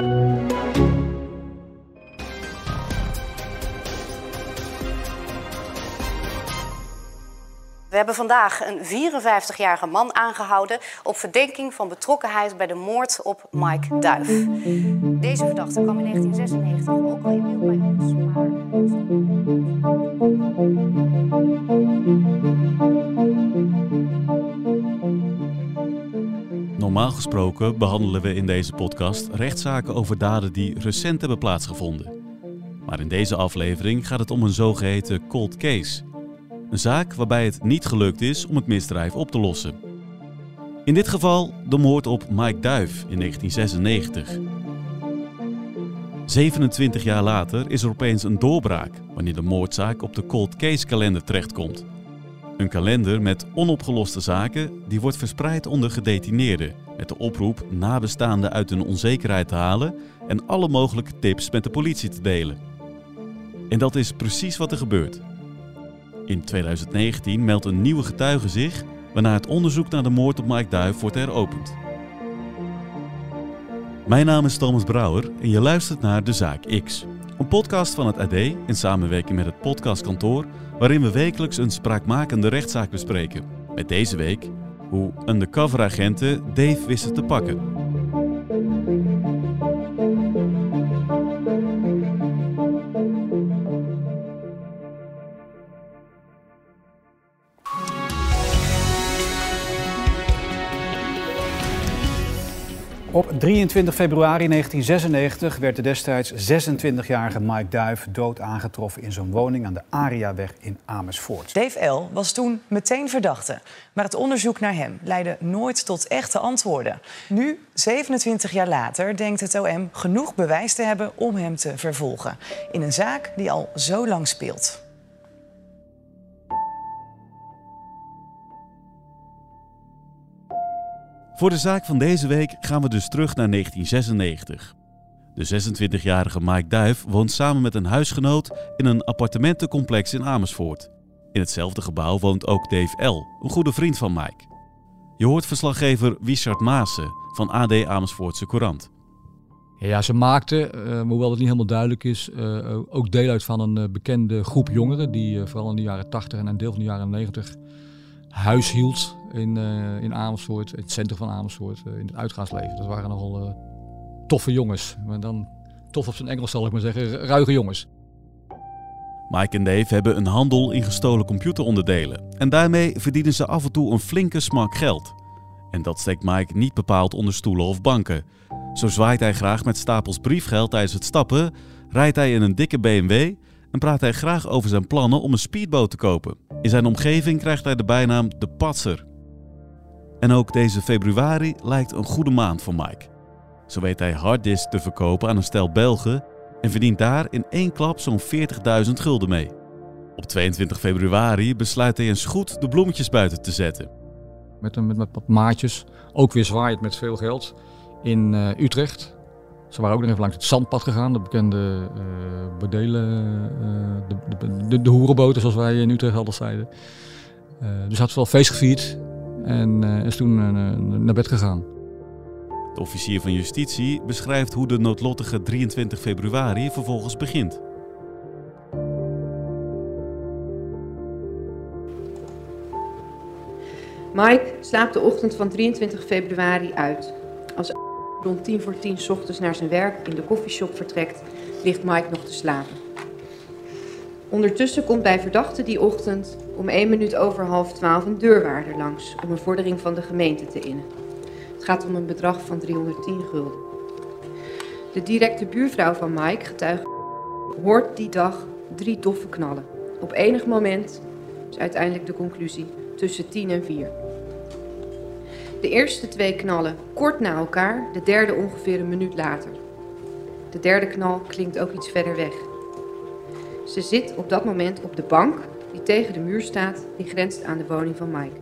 We hebben vandaag een 54-jarige man aangehouden op verdenking van betrokkenheid bij de moord op Mike Duif. Deze verdachte kwam in 1996 ook al in beeld bij ons, maar... Normaal gesproken behandelen we in deze podcast rechtszaken over daden die recent hebben plaatsgevonden. Maar in deze aflevering gaat het om een zogeheten cold case. Een zaak waarbij het niet gelukt is om het misdrijf op te lossen. In dit geval de moord op Mike Duif in 1996. 27 jaar later is er opeens een doorbraak wanneer de moordzaak op de cold case kalender terechtkomt. Een kalender met onopgeloste zaken die wordt verspreid onder gedetineerden met de oproep nabestaanden uit hun onzekerheid te halen en alle mogelijke tips met de politie te delen. En dat is precies wat er gebeurt. In 2019 meldt een nieuwe getuige zich waarna het onderzoek naar de moord op Mike Duif wordt heropend. Mijn naam is Thomas Brouwer en je luistert naar De Zaak X. Een podcast van het AD in samenwerking met het podcastkantoor waarin we wekelijks een spraakmakende rechtszaak bespreken. Met deze week hoe undercoveragenten Dave wisten te pakken. Op 23 februari 1996 werd de destijds 26-jarige Mike Duif dood aangetroffen in zijn woning aan de Ariaweg in Amersfoort. Dave L. was toen meteen verdachte. Maar het onderzoek naar hem leidde nooit tot echte antwoorden. Nu, 27 jaar later, denkt het OM genoeg bewijs te hebben om hem te vervolgen. In een zaak die al zo lang speelt. Voor de zaak van deze week gaan we dus terug naar 1996. De 26-jarige Mike Duif woont samen met een huisgenoot in een appartementencomplex in Amersfoort. In hetzelfde gebouw woont ook Dave L., een goede vriend van Mike. Je hoort verslaggever Wichard Maassen van AD Amersfoortse Courant. Ja, ze maakten, uh, hoewel het niet helemaal duidelijk is, uh, ook deel uit van een bekende groep jongeren die vooral in de jaren 80 en een deel van de jaren 90 huis hield in, uh, in Amersfoort, het centrum van Amersfoort, uh, in het uitgaansleven. Dat waren nogal uh, toffe jongens. Maar dan tof op zijn Engels zal ik maar zeggen, ruige jongens. Mike en Dave hebben een handel in gestolen computeronderdelen. En daarmee verdienen ze af en toe een flinke smak geld. En dat steekt Mike niet bepaald onder stoelen of banken. Zo zwaait hij graag met stapels briefgeld tijdens het stappen, rijdt hij in een dikke BMW en praat hij graag over zijn plannen om een speedboot te kopen. In zijn omgeving krijgt hij de bijnaam de Patser. En ook deze februari lijkt een goede maand voor Mike. Zo weet hij harddisk te verkopen aan een stel Belgen en verdient daar in één klap zo'n 40.000 gulden mee. Op 22 februari besluit hij eens goed de bloemetjes buiten te zetten. Met, met, met maatjes, ook weer zwaaiend met veel geld, in uh, Utrecht. Ze waren ook nog even langs het zandpad gegaan, de bekende uh, bordelen, uh, de, de, de, de, hoerenboten zoals wij in Utrecht altijd zeiden. Uh, dus had ze wel feest gevierd en is toen naar bed gegaan. De officier van justitie beschrijft hoe de noodlottige 23 februari vervolgens begint. Mike slaapt de ochtend van 23 februari uit. Rond tien voor tien ochtends naar zijn werk in de koffieshop vertrekt, ligt Mike nog te slapen. Ondertussen komt bij verdachte die ochtend om één minuut over half twaalf een deurwaarder langs om een vordering van de gemeente te innen. Het gaat om een bedrag van 310 gulden. De directe buurvrouw van Mike, getuige, hoort die dag drie doffe knallen. Op enig moment, is uiteindelijk de conclusie, tussen tien en vier. De eerste twee knallen kort na elkaar, de derde ongeveer een minuut later. De derde knal klinkt ook iets verder weg. Ze zit op dat moment op de bank die tegen de muur staat, die grenst aan de woning van Mike.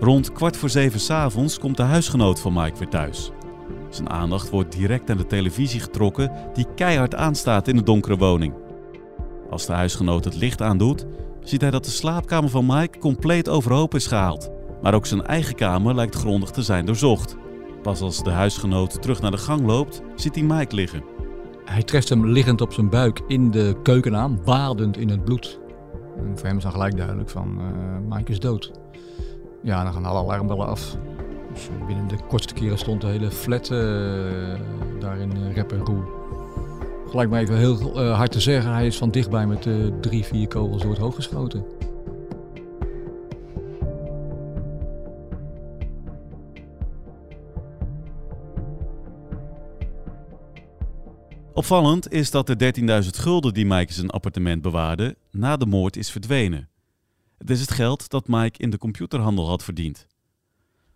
Rond kwart voor zeven s'avonds komt de huisgenoot van Mike weer thuis. Zijn aandacht wordt direct naar de televisie getrokken die keihard aanstaat in de donkere woning. Als de huisgenoot het licht aandoet, ziet hij dat de slaapkamer van Mike compleet overhoop is gehaald. Maar ook zijn eigen kamer lijkt grondig te zijn doorzocht. Pas als de huisgenoot terug naar de gang loopt, ziet hij Mike liggen. Hij treft hem liggend op zijn buik in de keuken aan, badend in het bloed. En voor hem is dan gelijk duidelijk van, uh, Mike is dood. Ja, dan gaan alle alarmbellen af. Dus binnen de kortste keren stond de hele flat uh, daar in uh, Rep en Roer. Gelijk maar even heel hard te zeggen, hij is van dichtbij met drie, vier kogels door het hoofd geschoten. Opvallend is dat de 13.000 gulden die Mike zijn appartement bewaarde, na de moord is verdwenen. Het is het geld dat Mike in de computerhandel had verdiend.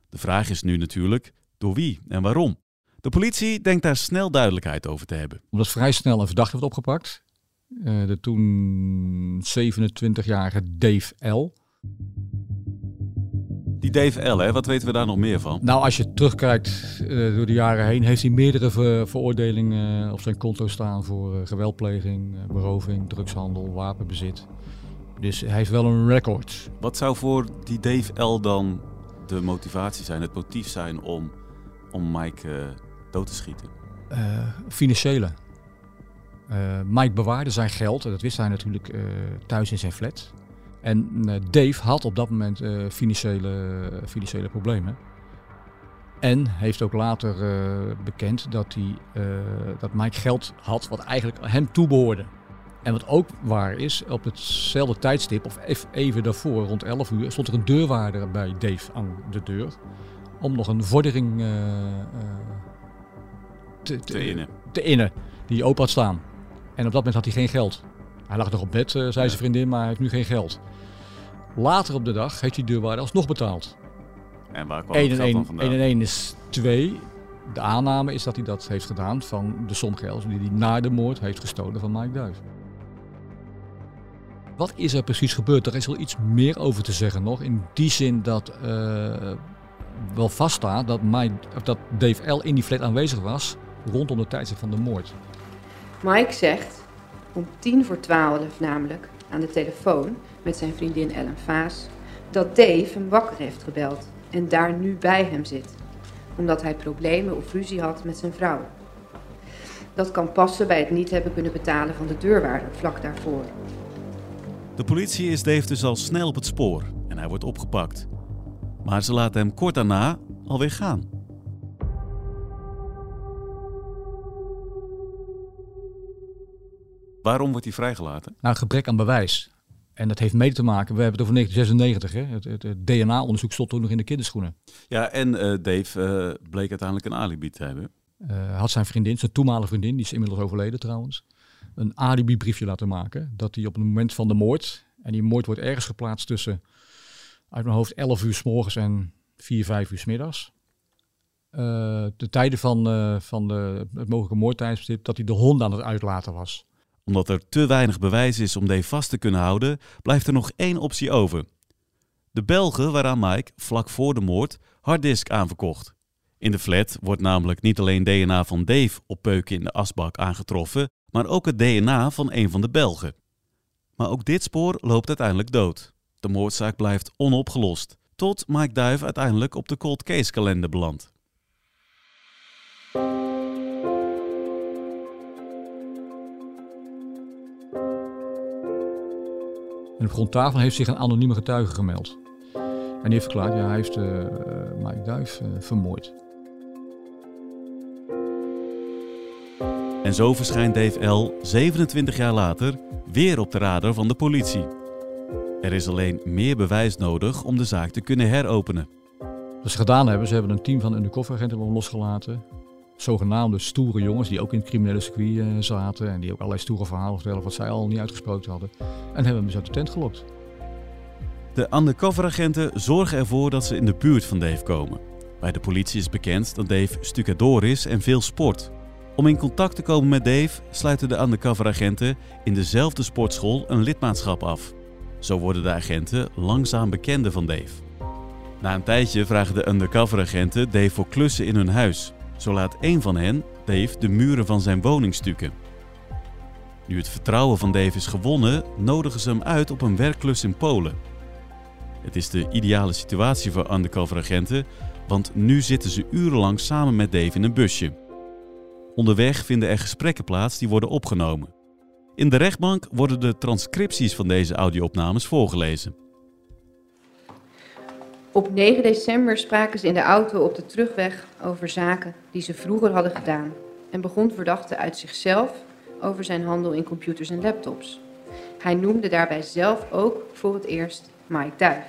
De vraag is nu natuurlijk, door wie en waarom? De politie denkt daar snel duidelijkheid over te hebben. Omdat vrij snel een verdachte wordt opgepakt. Uh, de toen 27-jarige Dave L. Die Dave L, hè? wat weten we daar nog meer van? Nou, als je terugkijkt uh, door de jaren heen, heeft hij meerdere ver veroordelingen uh, op zijn konto staan voor uh, geweldpleging, beroving, drugshandel, wapenbezit. Dus hij heeft wel een record. Wat zou voor die Dave L dan de motivatie zijn, het motief zijn om, om Mike dood te schieten? financiële. Mike bewaarde zijn geld, en dat wist hij natuurlijk thuis in zijn flat. En uh, Dave had op dat moment uh, financiële, financiële problemen. En heeft ook later uh, bekend dat, hij, dat Mike geld had wat eigenlijk hem toebehoorde. En wat ook waar is, op hetzelfde tijdstip, of even daarvoor, rond 11 uur, stond er een deurwaarder bij Dave aan de deur. Om nog een vordering te, te, te, innen. te innen, die open had staan. En op dat moment had hij geen geld. Hij lag nog op bed, zei zijn vriendin, maar hij heeft nu geen geld. Later op de dag heeft die deurwaarder alsnog betaald. En waar kwam 1 en 1, 1 en 1 is 2. De aanname is dat hij dat heeft gedaan van de som geld die hij na de moord heeft gestolen van Mike Duif. Wat is er precies gebeurd? Er is wel iets meer over te zeggen nog. In die zin dat uh, wel vaststaat dat, Mike, dat Dave L. in die flat aanwezig was rondom de tijdstip van de moord. Mike zegt, om tien voor twaalf namelijk, aan de telefoon met zijn vriendin Ellen Vaas dat Dave hem wakker heeft gebeld en daar nu bij hem zit, omdat hij problemen of ruzie had met zijn vrouw. Dat kan passen bij het niet hebben kunnen betalen van de deurwaarder vlak daarvoor. De politie is Dave dus al snel op het spoor en hij wordt opgepakt. Maar ze laten hem kort daarna alweer gaan. Waarom wordt hij vrijgelaten? Nou, gebrek aan bewijs. En dat heeft mee te maken, we hebben het over 1996, hè? het, het, DNA-onderzoek stond toen nog in de kinderschoenen. Ja, en uh, Dave uh, bleek uiteindelijk een alibi te hebben. Uh, had zijn vriendin, zijn toenmalige vriendin, die is inmiddels overleden trouwens, een alibi-briefje laten maken. Dat hij op het moment van de moord, en die moord wordt ergens geplaatst tussen, uit mijn hoofd, 11 uur s morgens en 4, 5 uur s middags. de tijden van, van de, het mogelijke moordtijdstip, dat hij de hond aan het uitlaten was omdat er te weinig bewijs is om Dave vast te kunnen houden, blijft er nog één optie over. De Belgen waaraan Mike vlak voor de moord harddisk aanverkocht. In de flat wordt namelijk niet alleen DNA van Dave op peuken in de asbak aangetroffen, maar ook het DNA van een van de Belgen. Maar ook dit spoor loopt uiteindelijk dood. De moordzaak blijft onopgelost, tot Mike Duif uiteindelijk op de cold case kalender belandt. En op grond daarvan heeft zich een anonieme getuige gemeld. En die heeft verklaard, ja, hij heeft uh, Mike Duif uh, vermoord. En zo verschijnt Dave L. 27 jaar later weer op de radar van de politie. Er is alleen meer bewijs nodig om de zaak te kunnen heropenen. Wat ze gedaan hebben, ze hebben een team van undercover-agenten losgelaten zogenaamde stoere jongens die ook in het criminele circuit uh, zaten en die ook allerlei stoere verhalen vertellen wat zij al niet uitgesproken hadden. En hebben hem dus uit de tent gelokt. De undercoveragenten zorgen ervoor dat ze in de buurt van Dave komen. Bij de politie is bekend dat Dave stucador is en veel sport. Om in contact te komen met Dave sluiten de undercoveragenten in dezelfde sportschool een lidmaatschap af. Zo worden de agenten langzaam bekenden van Dave. Na een tijdje vragen de undercoveragenten Dave voor klussen in hun huis. Zo laat een van hen, Dave, de muren van zijn woning stukken. Nu het vertrouwen van Dave is gewonnen, nodigen ze hem uit op een werkklus in Polen. Het is de ideale situatie voor undercover agenten, want nu zitten ze urenlang samen met Dave in een busje. Onderweg vinden er gesprekken plaats die worden opgenomen. In de rechtbank worden de transcripties van deze audio-opnames voorgelezen. Op 9 december spraken ze in de auto op de terugweg over zaken die ze vroeger hadden gedaan. En begon verdachte uit zichzelf over zijn handel in computers en laptops. Hij noemde daarbij zelf ook voor het eerst Mike Duif.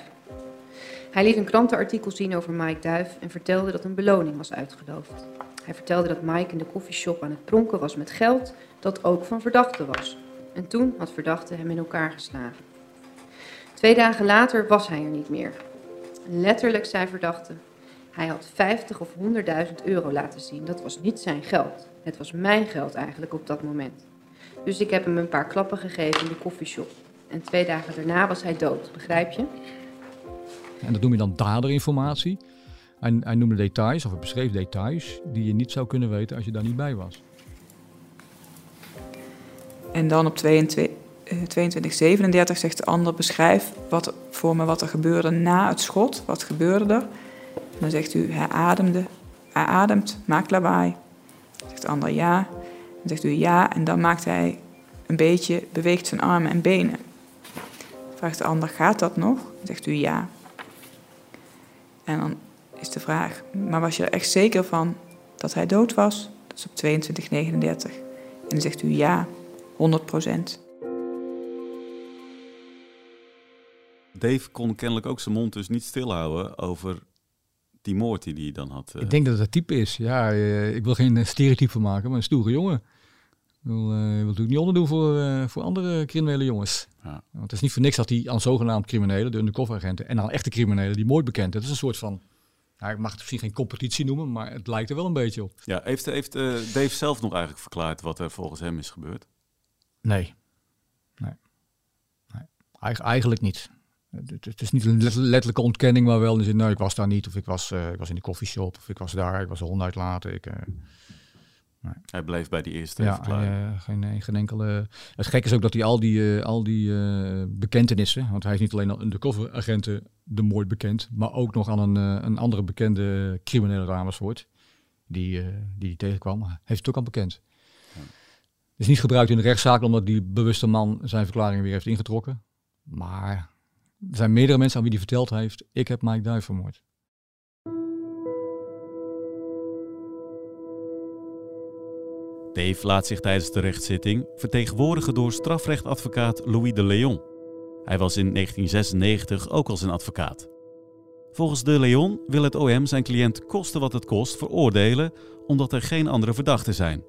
Hij liet een krantenartikel zien over Mike Duif en vertelde dat een beloning was uitgeloofd. Hij vertelde dat Mike in de koffieshop aan het pronken was met geld dat ook van verdachte was. En toen had verdachte hem in elkaar geslagen. Twee dagen later was hij er niet meer. Letterlijk zei verdachte, hij had 50 of 100.000 euro laten zien. Dat was niet zijn geld. Het was mijn geld eigenlijk op dat moment. Dus ik heb hem een paar klappen gegeven in de koffieshop. En twee dagen daarna was hij dood, begrijp je? En dat noem je dan daderinformatie. Hij, hij noemde details, of hij beschreef details, die je niet zou kunnen weten als je daar niet bij was. En dan op 22, 2237 zegt de ander, beschrijf wat, voor me wat er gebeurde na het schot. Wat gebeurde er? Dan zegt u, hij ademde, hij ademt, maakt lawaai. Zegt de ander ja. Dan zegt u ja, en dan maakt hij een beetje, beweegt zijn armen en benen. Vraagt de ander, gaat dat nog? Dan zegt u ja. En dan is de vraag, maar was je er echt zeker van dat hij dood was? Dat is op 2239. En dan zegt u ja, 100 procent. Dave kon kennelijk ook zijn mond dus niet stilhouden over die moord die hij dan had. eh. Ik denk dat het type is. Ja, eh, ik wil geen eh, stereotype maken, maar een stoere jongen. Ik wil, eh, wil natuurlijk niet onderdoen voor, eh, voor andere criminele jongens. Ja. Want het is niet voor niks dat hij aan zogenaamd criminelen, de undercoveragenten, en aan echte criminelen die moord bekend. Het is een soort van, nou, ik mag het misschien geen competitie noemen, maar het lijkt er wel een beetje op. Ja, heeft, heeft eh, Dave zelf nog eigenlijk verklaard wat er volgens hem is gebeurd? Nee. Nee. nee. Eig- eigenlijk niet. Het, is niet een let- letterlijke ontkenning, maar wel in de zin, nou, ik was daar niet, of ik was, eh, ik was in de koffieshop, of ik was daar, ik was de hond uitlaten. Ik, eh, Hij bleef bij die eerste ja, hij, eh, geen, geen enkele... Het gekke is ook dat hij al die, al die bekentenissen, want hij is niet alleen al undercover agenten de moord bekend, maar ook nog aan een, een andere bekende criminele Amersfoort, die, die hij tegenkwam, heeft het ook al bekend. Het is niet gebruikt in de rechtszaak omdat die bewuste man zijn verklaring weer heeft ingetrokken. Maar er zijn meerdere mensen aan wie die verteld heeft, ik heb Mike Duif vermoord. Dave laat zich tijdens de rechtszitting vertegenwoordigen door strafrechtadvocaat Louis de Leon. Hij was in 1996 ook al zijn advocaat. Volgens de Leon wil het OM zijn cliënt koste wat het kost veroordelen omdat er geen andere verdachten zijn.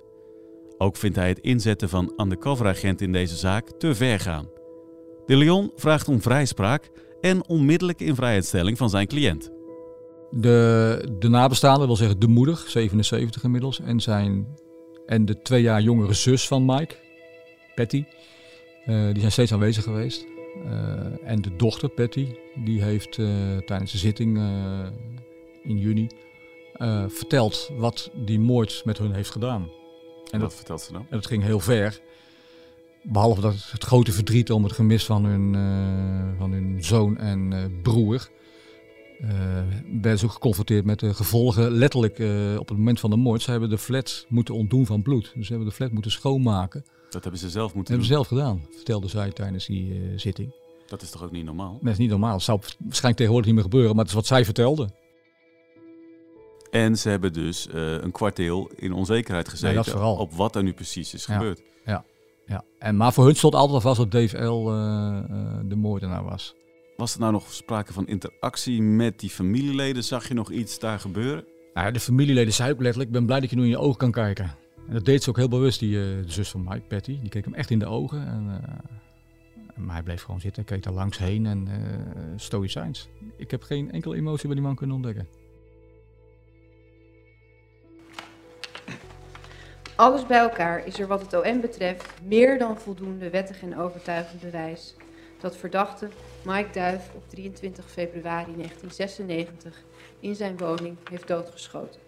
Ook vindt hij het inzetten van undercoveragenten in deze zaak te ver gaan. De Leon vraagt om vrijspraak en onmiddellijke invrijheidstelling van zijn cliënt. De, de nabestaande, wil zeggen de moeder, 77 inmiddels, en, zijn, en de twee jaar jongere zus van Mike, Patty, eh, die zijn steeds aanwezig geweest. Eh, en de dochter, Patty, die heeft eh, tijdens de zitting in juni verteld wat die moord met hun heeft gedaan. En En wat dat, vertelt ze dan? en dat ging heel ver. Behalve dat het grote verdriet om het gemis van hun, eh, van hun zoon en eh, broer. eh werden ze ook geconfronteerd met de gevolgen. Letterlijk eh, op het moment van de moord. Ze hebben de flat moeten ontdoen van bloed. Dus ze hebben de flat moeten schoonmaken. Dat Dat hebben ze zelf moeten hebben ze doen. zelf gedaan, vertelde zij tijdens die zitting. Dat is toch ook niet normaal? Dat is niet normaal. Het zou waarschijnlijk tegenwoordig niet meer gebeuren. Maar het is wat zij vertelde. En ze hebben dus een kwartiel in onzekerheid gezeten dat vooral. op wat er nu precies is Ja. gebeurd. Ja. En, maar voor hun stond altijd al vast dat Dave L. eh, eh, de moordenaar was. Was er nou nog sprake van interactie met die familieleden? Zag je nog iets daar gebeuren? Nou ja, de familieleden zei ook letterlijk, ik ben blij dat je nu in je ogen kan kijken. En dat deed ze ook heel bewust, die eh, de zus van Mike, Patty. Die keek hem echt in de ogen. En, maar hij bleef gewoon zitten, keek daar langs heen en eh stoïcijns. Ik heb geen enkele emotie bij die man kunnen ontdekken. Alles bij elkaar is er wat het OM betreft meer dan voldoende wettig en overtuigend bewijs dat verdachte Mike Duif op 23 februari 1996 in zijn woning heeft doodgeschoten.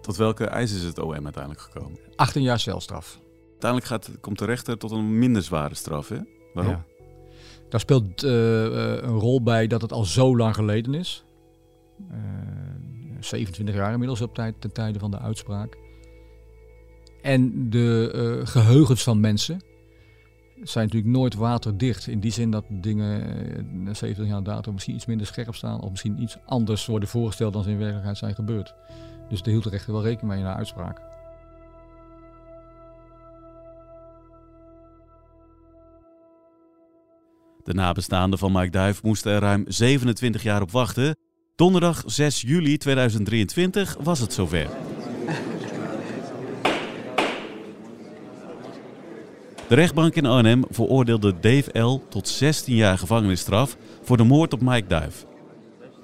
Tot welke eis is het OM uiteindelijk gekomen? 18 jaar celstraf. Uiteindelijk gaat, komt de rechter tot een minder zware straf, hè? Waarom? Ja. Daar speelt eh, eh, een rol bij dat het al zo lang geleden is. Eh, 27 jaar inmiddels op tijd, ten tijde van de uitspraak. En de uh, geheugens van mensen zijn natuurlijk nooit waterdicht. In die zin dat dingen na 70 jaar datum misschien iets minder scherp staan of misschien iets anders worden voorgesteld dan ze in werkelijkheid zijn gebeurd. Dus daar hield de rechter wel rekening mee in de uitspraak. De nabestaanden van Mike Duif moesten er ruim 27 jaar op wachten. Donderdag 6 juli 2023 was het zover. De rechtbank in Arnhem veroordeelde Dave L. tot 16 jaar gevangenisstraf voor de moord op Mike Duif.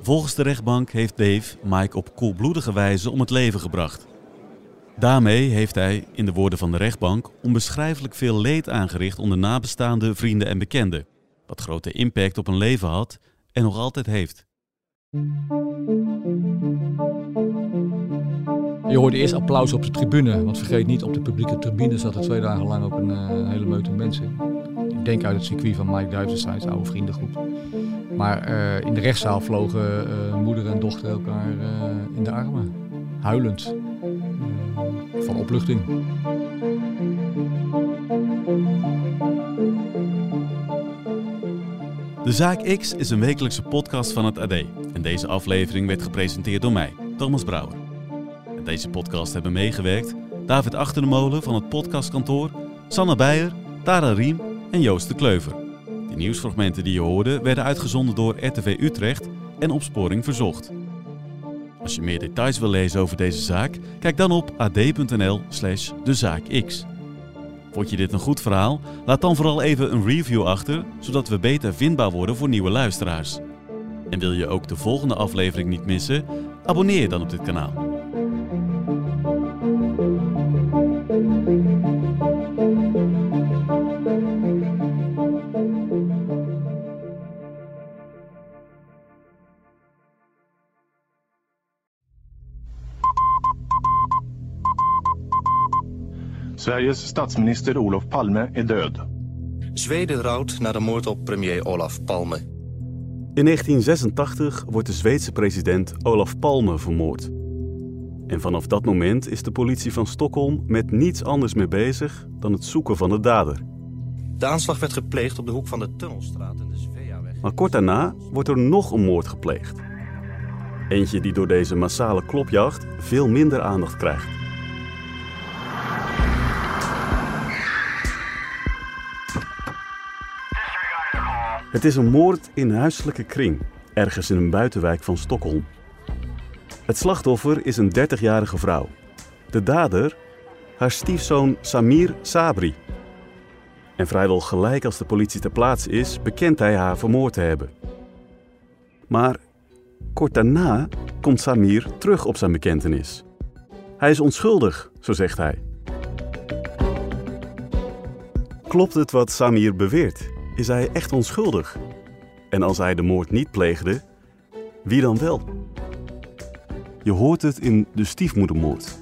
Volgens de rechtbank heeft Dave Mike op koelbloedige wijze om het leven gebracht. Daarmee heeft hij, in de woorden van de rechtbank, onbeschrijfelijk veel leed aangericht onder nabestaanden, vrienden en bekenden wat grote impact op een leven had en nog altijd heeft. Je hoorde eerst applaus op de tribune, want vergeet niet, op de publieke tribune zat er twee dagen lang ook een uh, hele meute mensen. Ik denk uit het circuit van Mike Duitsensteins oude vriendengroep. Maar uh, in de rechtszaal vlogen uh, moeder en dochter elkaar in de armen, huilend, van opluchting. De Zaak X is een wekelijkse podcast van het AD. En deze aflevering werd gepresenteerd door mij, Thomas Brouwer. Deze podcast hebben meegewerkt David Achterdemolen van het podcastkantoor, Sanne Beijer, Tara Riem en Joost de Kleuver. De nieuwsfragmenten die je hoorde werden uitgezonden door RTV Utrecht en Opsporing Verzocht. Als je meer details wil lezen over deze zaak, kijk dan op ad.nl/slash dezaakx. Vond je dit een goed verhaal? Laat dan vooral even een review achter, zodat we beter vindbaar worden voor nieuwe luisteraars. En wil je ook de volgende aflevering niet missen? Abonneer je dan op dit kanaal. Sveriges statsminister Olof Palme är död. Zweden rouwt na de moord op premier Olaf Palme. In 1986 wordt de Zweedse president Olaf Palme vermoord. En vanaf dat moment is de politie van Stockholm met niets anders meer bezig dan het zoeken van de dader. De aanslag werd gepleegd op de hoek van de Tunnelstraat en de Sveaweg. Maar kort daarna wordt er nog een moord gepleegd. Eentje die door deze massale klopjacht veel minder aandacht krijgt. Het is een moord in huiselijke kring, ergens in een buitenwijk van Stockholm. Het slachtoffer is een 30-jarige vrouw. De dader, haar stiefzoon Samir Sabri. En vrijwel gelijk als de politie ter plaatse is, bekent hij haar vermoord te hebben. Maar kort daarna komt Samir terug op zijn bekentenis. Hij is onschuldig, zo zegt hij. Klopt het wat Samir beweert? Is hij echt onschuldig. En als hij de moord niet pleegde, wie dan wel? Je hoort het in de stiefmoedermoord.